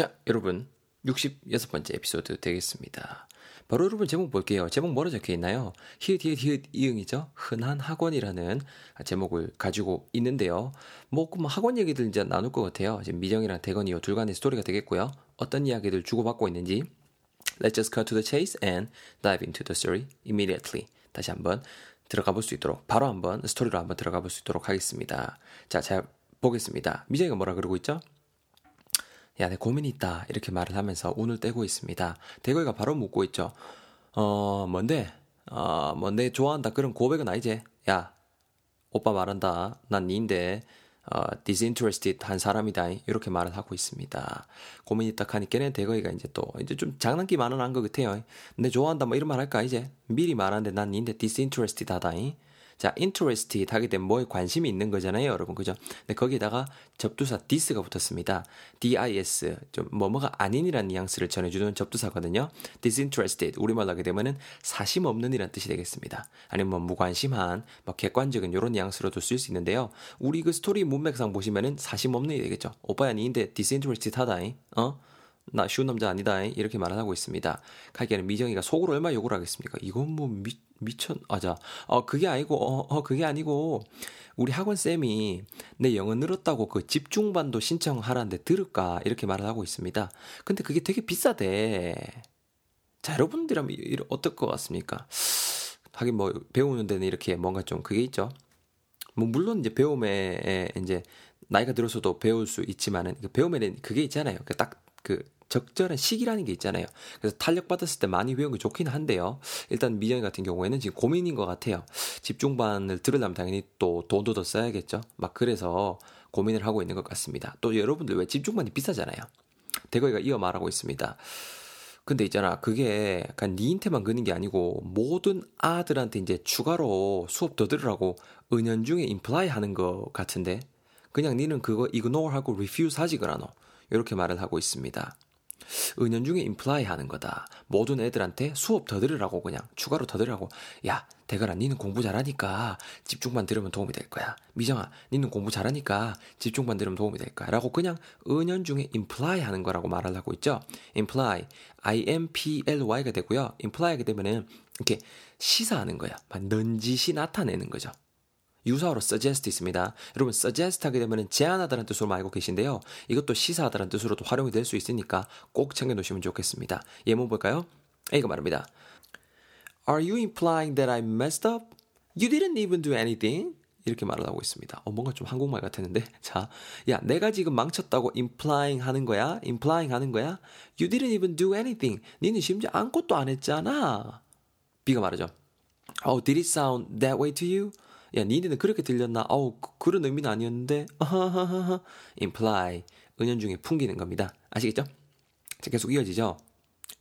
자, 여러분. 66번째 에피소드 되겠습니다. 바로 여러분 제목 볼게요. 제목 뭐라 적혀 있나요? 히읗 히읗 히읗 이응이죠. 흔한 학원이라는 제목을 가지고 있는데요. 뭐, 그뭐 학원 얘기들 이제 나눌 것 같아요. 지금 미정이랑 대건이 둘 간의 스토리가 되겠고요. 어떤 이야기들 주고받고 있는지 Let's just cut to the chase and dive into the story immediately. 다시 한번 들어가 볼 수 있도록 바로 한번 스토리로 한번 들어가 볼 수 있도록 하겠습니다. 자, 잘 보겠습니다. 미정이가 뭐라 그러고 있죠? 야, 내 고민이 있다. 이렇게 말을 하면서 운을 떼고 있습니다. 대거이가 바로 묻고 있죠. 어, 뭔데? 어, 뭔데 좋아한다. 그런 고백은 아니지? 야, 오빠 말한다. 난 니인데, 어, disinterested 한 사람이다. 이렇게 말을 하고 있습니다. 고민이 딱 하니까는 대거이가 이제 또, 이제 좀 장난기 많은 한 것 같아요. 내 좋아한다. 뭐 이런 말 할까, 이제? 미리 말하는데 난 니인데 disinterested 하다. 자, interested 하게 되면 뭐에 관심이 있는 거잖아요, 여러분. 그죠? 근데 거기에다가 접두사 this가 붙었습니다. dis, 좀 뭐뭐가 아닌이라는 뉘앙스를 전해주는 접두사거든요. disinterested, 우리말로 하게 되면은 사심 없는 이란 뜻이 되겠습니다. 아니면 뭐 무관심한, 뭐 객관적인 이런 뉘앙스로도 쓸 수 있는데요. 우리 그 스토리 문맥상 보시면은 사심 없는 이 되겠죠. 오빠야, 니인데 disinterested 하다잉, 어? 나 쉬운 남자 아니다. 이렇게 말을 하고 있습니다. 가기에는 미정이가 속으로 얼마 욕을 하겠습니까? 이건 뭐 미, 미천, 아자. 어, 그게 아니고, 어, 어, 그게 아니고, 우리 학원 쌤이 내 영어 늘었다고 그 집중반도 신청하라는데 들을까? 이렇게 말을 하고 있습니다. 근데 그게 되게 비싸대. 자, 여러분들이라면 어떨 것 같습니까? 하긴 뭐, 배우는 데는 이렇게 뭔가 좀 그게 있죠. 뭐, 물론 이제 배움에 이제 나이가 들어서도 배울 수 있지만은, 그 배움에는 그게 있잖아요. 그 딱, 그, 적절한 시기라는 게 있잖아요. 그래서 탄력 받았을 때 많이 배운 게 좋긴 한데요. 일단 미정이 같은 경우에는 지금 고민인 것 같아요. 집중반을 들으려면 당연히 또 돈도 더 써야겠죠. 막 그래서 고민을 하고 있는 것 같습니다. 또 여러분들 왜 집중반이 비싸잖아요. 대거이가 이어 말하고 있습니다. 근데 있잖아 그게 약간 니한테만 그는 게 아니고 모든 아들한테 이제 추가로 수업 더 들으라고 은연중에 임플라이 하는 것 같은데 그냥 니는 그거 ignore 하고 refuse 하지 그라노 이렇게 말을 하고 있습니다. 은연중에 imply 하는 거다. 모든 애들한테 수업 더 들으라고 그냥 추가로 더 들으라고. 야, 대가라 니는 공부 잘하니까 집중반 들으면 도움이 될 거야. 미정아, 니는 공부 잘하니까 집중반 들으면 도움이 될 거야. 라고 그냥 은연중에 imply 하는 거라고 말을 하고 있죠. imply, i-m-p-l-y가 되고요. imply 하게 되면은 이렇게 시사하는 거야. 넌지시 나타내는 거죠. 유사어로 suggest 있습니다. 여러분 suggest 하게 되면 제안하다는 뜻으로 알고 계신데요. 이것도 시사하다는 뜻으로도 활용이 될 수 있으니까 꼭 챙겨 놓으시면 좋겠습니다. 예문 볼까요? A가 말합니다. Are you implying that I messed up? You didn't even do anything? 이렇게 말을 하고 있습니다. 어, 뭔가 좀 한국말 같았는데. 자, 야, 내가 지금 망쳤다고 implying 하는 거야? implying 하는 거야? You didn't even do anything. 니는 심지어 아무것도 안 했잖아. B가 말하죠. Oh, did it sound that way to you? 야, 니네는 그렇게 들렸나? 어우, 그, 런 의미는 아니었는데. imply. 은연중에 풍기는 겁니다. 아시겠죠? 자, 계속 이어지죠?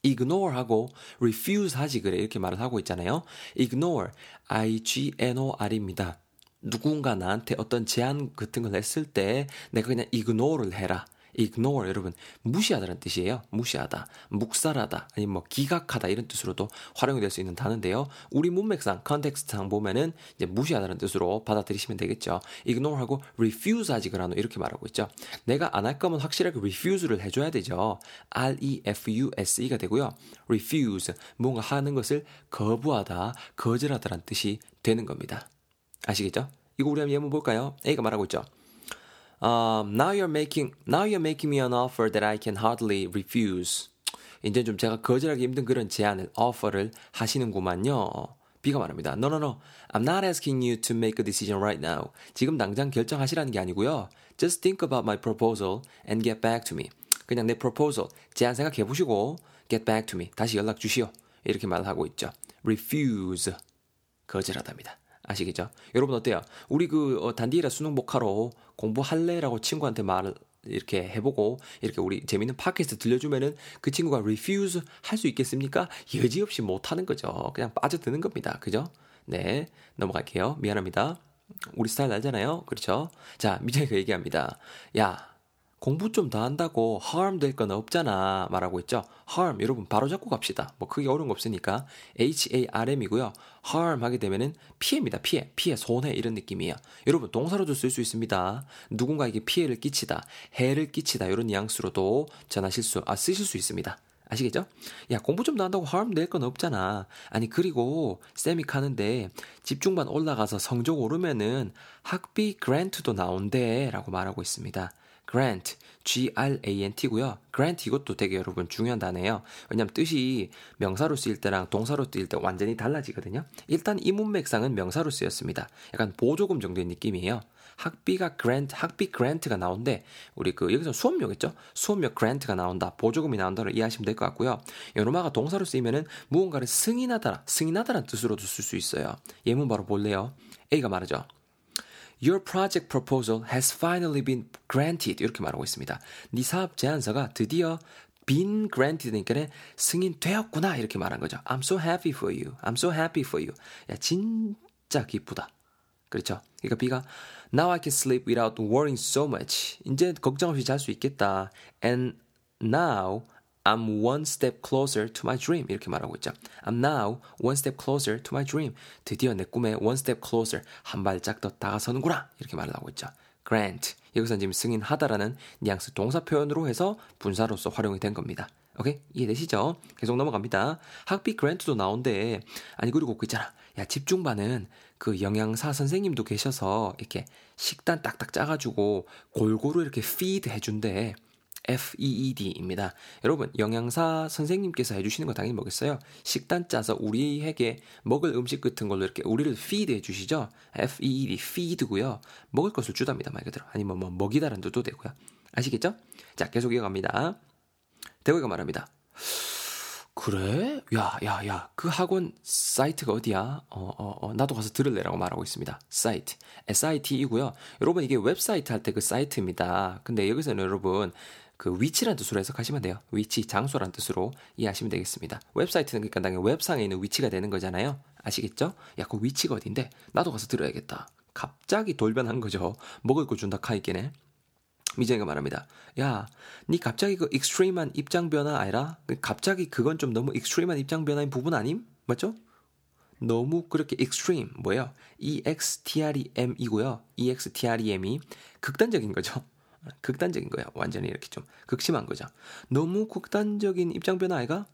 ignore 하고 refuse 하지 그래 이렇게 말을 하고 있잖아요. ignore, I-G-N-O-R입니다. 누군가 나한테 어떤 제안 같은 걸 했을 때 내가 그냥 ignore를 해라. Ignore 여러분 무시하다는 뜻이에요. 무시하다, 묵살하다, 아니면 뭐 기각하다 이런 뜻으로도 활용이 될 수 있는 단어인데요. 우리 문맥상 컨텍스트상 보면은 이제 무시하다는 뜻으로 받아들이시면 되겠죠. ignore하고 refuse하지 그라노 이렇게 말하고 있죠. 내가 안 할 거면 확실하게 refuse를 해줘야 되죠. R-E-F-U-S-E가 되고요. refuse 뭔가 하는 것을 거부하다, 거절하다라는 뜻이 되는 겁니다. 아시겠죠? 이거 우리 한번 예문 볼까요? A가 말하고 있죠. Um, now you're making now you're making me an offer that I can hardly refuse. 이제 좀 제가 거절하기 힘든 그런 제안을 offer를 하시는구만요. B가 말합니다. No, no, no. I'm not asking you to make a decision right now. 지금 당장 결정하시라는 게 아니고요. Just think about my proposal and get back to me. 그냥 내 proposal, 제안 생각해 보시고 get back to me. 다시 연락 주시오. 이렇게 말을 하고 있죠. refuse. 거절하답니다. 아시겠죠? 여러분 어때요? 우리 그 어, 단디라 수능 목화로 공부할래라고 친구한테 말을 이렇게 해보고 이렇게 우리 재밌는 팟캐스트 들려주면은 그 친구가 refuse 할 수 있겠습니까? 여지없이 못하는 거죠. 그냥 빠져드는 겁니다. 그죠? 네 넘어갈게요. 미안합니다. 우리 스타일 알잖아요. 그렇죠? 자 미정이가 얘기합니다. 야 공부 좀 더 한다고 harm 될 건 없잖아 말하고 있죠. harm 여러분 바로 잡고 갑시다. 뭐 크게 어려운 거 없으니까 harm이고요. harm 하게 되면은 피해입니다. 피해, 피해, 손해 이런 느낌이에요. 여러분 동사로도 쓸 수 있습니다. 누군가에게 피해를 끼치다, 해를 끼치다 이런 뉘앙스로도 전하실 수, 아 쓰실 수 있습니다. 아시겠죠? 야, 공부 좀 더 한다고 harm 될 건 없잖아. 아니, 그리고 쌤이 가는데 집중반 올라가서 성적 오르면은 학비 그랜트도 나온대. 라고 말하고 있습니다. Grant, G-R-A-N-T고요. grant 이것도 되게 여러분 중요한 단어예요. 왜냐면 뜻이 명사로 쓰일 때랑 동사로 쓰일 때 완전히 달라지거든요. 일단 이 문맥상은 명사로 쓰였습니다. 약간 보조금 정도의 느낌이에요. 학비가 grant, 학비 grant가 나온데 우리 그 여기서 수업료겠죠? 수업료 grant가 나온다. 보조금이 나온다를 이해하시면 될 것 같고요. 요노마가 동사로 쓰이면은 무언가를 승인하다라, 승인하다라는 뜻으로도 쓸 수 있어요. 예문 바로 볼래요? A가 말하죠. Your project proposal has finally been granted. 이렇게 말하고 있습니다. 네 사업 제안서가 드디어 been granted니까 승인되었구나 이렇게 말한 거죠. I'm so happy for you. I'm so happy for you. 야 진짜 기쁘다. 그렇죠. 그러니까 B가 Now I can sleep without worrying so much. 이제 걱정 없이 잘 수 있겠다. And now I'm one step closer to my dream. 이렇게 말하고 있죠. I'm now one step closer to my dream. 드디어 내 꿈에 one step closer. 한 발짝 더 다가서는구나. 이렇게 말을 하고 있죠. grant. 여기서 지금 승인하다라는 뉘앙스 동사 표현으로 해서 분사로서 활용이 된 겁니다. 오케이? 이해되시죠? 계속 넘어갑니다. 학비 그랜트도 나온대. 아니, 그리고 그 있잖아. 야, 집중반은 그 영양사 선생님도 계셔서 이렇게 식단 딱딱 짜가지고 골고루 이렇게 feed 해준대. FEED입니다. 여러분, 영양사 선생님께서 해주시는 거 당연히 뭐겠어요? 식단 짜서 우리에게 먹을 음식 같은 걸로 이렇게 우리를 feed 해주시죠? FEED, feed고요. 먹을 것을 주답니다, 말 그대로. 아니면 뭐 먹이다라는 뜻도 되고요. 아시겠죠? 자, 계속 이어갑니다. 대구이가 말합니다. 그래? 야, 야, 야. 그 학원 사이트가 어디야? 어, 어, 어, 나도 가서 들을래라고 말하고 있습니다. 사이트. SITE고요. 여러분, 이게 웹사이트 할 때 그 사이트입니다. 근데 여기서는 여러분, 그 위치란 뜻으로 해석하시면 돼요. 위치, 장소란 뜻으로 이해하시면 되겠습니다. 웹사이트는 그러니까 당연히 웹상에 있는 위치가 되는 거잖아요. 아시겠죠? 야, 그 위치가 어딘데? 나도 가서 들어야겠다. 갑자기 돌변한 거죠. 먹을 거 준다 카이게네. 미정이가 말합니다. 야, 니 갑자기 그 extreme한 입장 변화 아니라 갑자기 그건 좀 너무 extreme한 입장 변화인 부분 아님? 맞죠? 너무 그렇게 extreme 뭐예요? EXTREME고요. EXTREME이 극단적인 거죠. 극단적인 거야. 완전히 이렇게 좀 극심한 거죠. 너무 극단적인 입장 변화 아이가?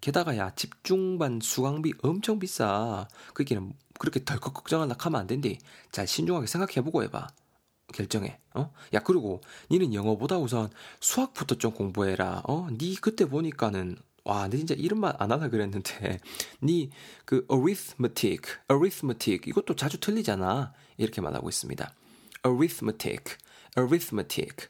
게다가 야 집중반 수강비 엄청 비싸. 그게는 그렇게 덜컥 결정하려 하면 안 된대. 잘 신중하게 생각해보고 해봐. 결정해. 어? 야 그리고 니는 영어보다 우선 수학부터 좀 공부해라. 어? 니 그때 보니까는 와, 내 진짜 이름만 안 하나 그랬는데 니 그 arithmetic, arithmetic 이것도 자주 틀리잖아. 이렇게 말하고 있습니다. arithmetic, arithmetic.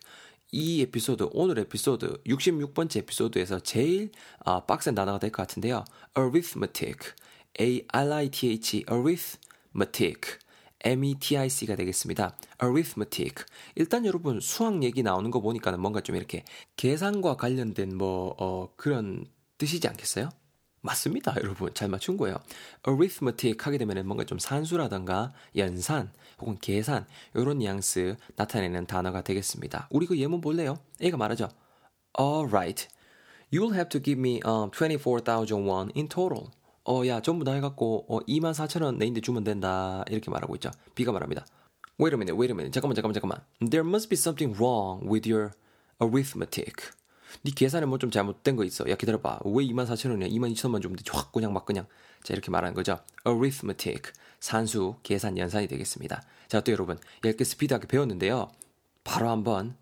이 에피소드, 오늘 에피소드, 66번째 에피소드에서 제일 아, 빡센 단어가 될 것 같은데요. arithmetic, A-R-I-T-H, arithmetic. METIC가 되겠습니다. arithmetic. 일단 여러분 수학 얘기 나오는 거 보니까는 뭔가 좀 이렇게 계산과 관련된 뭐 어, 그런 뜻이지 않겠어요? 맞습니다, 여러분. 잘 맞춘 거예요. arithmetic 하게 되면 뭔가 좀 산수라던가 연산 혹은 계산 이런 뉘앙스 나타내는 단어가 되겠습니다. 우리 그 예문 볼래요? A가 말하죠. Alright. You'll have to give me um, 24,000 won in total. 어, 야, 전부 다 해갖고, 어, 2만 4천 원 내인데 주면 된다. 이렇게 말하고 있죠. B가 말합니다. Wait a minute, wait a minute. 잠깐만, 잠깐만, 잠깐만. There must be something wrong with your arithmetic. 네 계산에 뭐 좀 잘못된 거 있어. 야, 기다려봐. 왜 2만 4천 원이야? 2만 2천 원만 주면 돼. 확 그냥 막 그냥. 자, 이렇게 말하는 거죠. arithmetic. 산수, 계산, 연산이 되겠습니다. 자, 또 여러분. 얇게 스피드하게 배웠는데요. 바로 한번,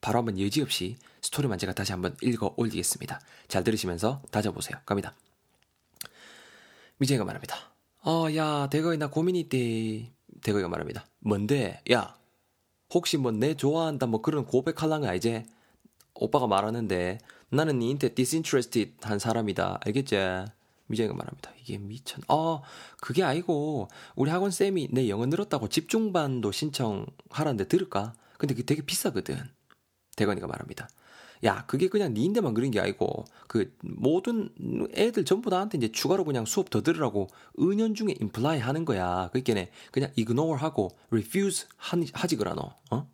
바로 한번 여지없이 스토리만 제가 다시 한번 읽어 올리겠습니다. 잘 들으시면서 다져보세요. 갑니다. 미정이가 말합니다. 어, 야, 대거이 나 고민이 있대. 대거이가 말합니다. 뭔데? 야, 혹시 뭐 내 좋아한다 뭐 그런 고백할란 거 이제 오빠가 말하는데 나는 니한테 disinterested 한 사람이다. 알겠지? 미정이가 말합니다. 이게 미천. 어, 그게 아니고 우리 학원 쌤이 내 영어 늘었다고 집중반도 신청하라는데 들을까? 근데 그게 되게 비싸거든. 대건이가 말합니다. 야, 그게 그냥 니인데만 그런 게 아니고 그 모든 애들 전부 다한테 이제 추가로 그냥 수업 더 들으라고 은연중에 임플라이 하는 거야. 그니까 그냥 ignore 하고 refuse 하지 그라노. 어?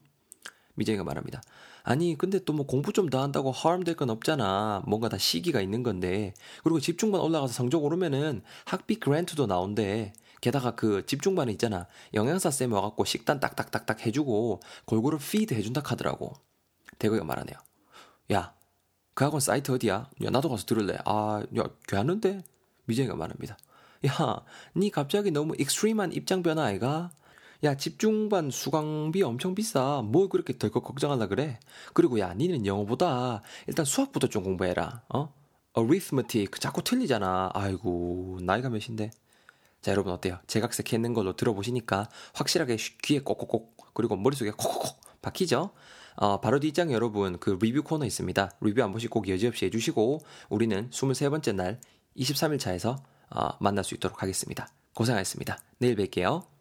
미정이가 말합니다. 아니, 근데 또 뭐 공부 좀 더 한다고 harm 될 건 없잖아. 뭔가 다 시기가 있는 건데. 그리고 집중반 올라가서 성적 오르면은 학비 grant도 나온대. 게다가 그 집중반에 있잖아. 영양사 쌤 와갖고 식단 딱딱딱딱 해주고 골고루 feed 해준다 카더라고. 대거가 말하네요. 야, 그 학원 사이트 어디야? 야, 나도 가서 들을래. 아, 야, 괜찮은데? 미정이가 말합니다. 야, 니 갑자기 너무 extreme한 입장 변화 아이가? 야, 집중반 수강비 엄청 비싸. 뭘 그렇게 덜컥 결정하려 그래? 그리고 야, 니는 영어보다 일단 수학부터 좀 공부해라. 어? arithmetic 자꾸 틀리잖아. 아이고, 나이가 몇인데? 자, 여러분 어때요? 제각색 했는 걸로 들어보시니까 확실하게 귀에 꼭꼭꼭 그리고 머릿속에 콕콕콕 박히죠? 어, 바로 뒷장 여러분 그 리뷰 코너 있습니다. 리뷰 안 보시고 꼭 여지없이 해주시고 우리는 23번째 날 23일 차에서 어, 만날 수 있도록 하겠습니다. 고생하셨습니다. 내일 뵐게요.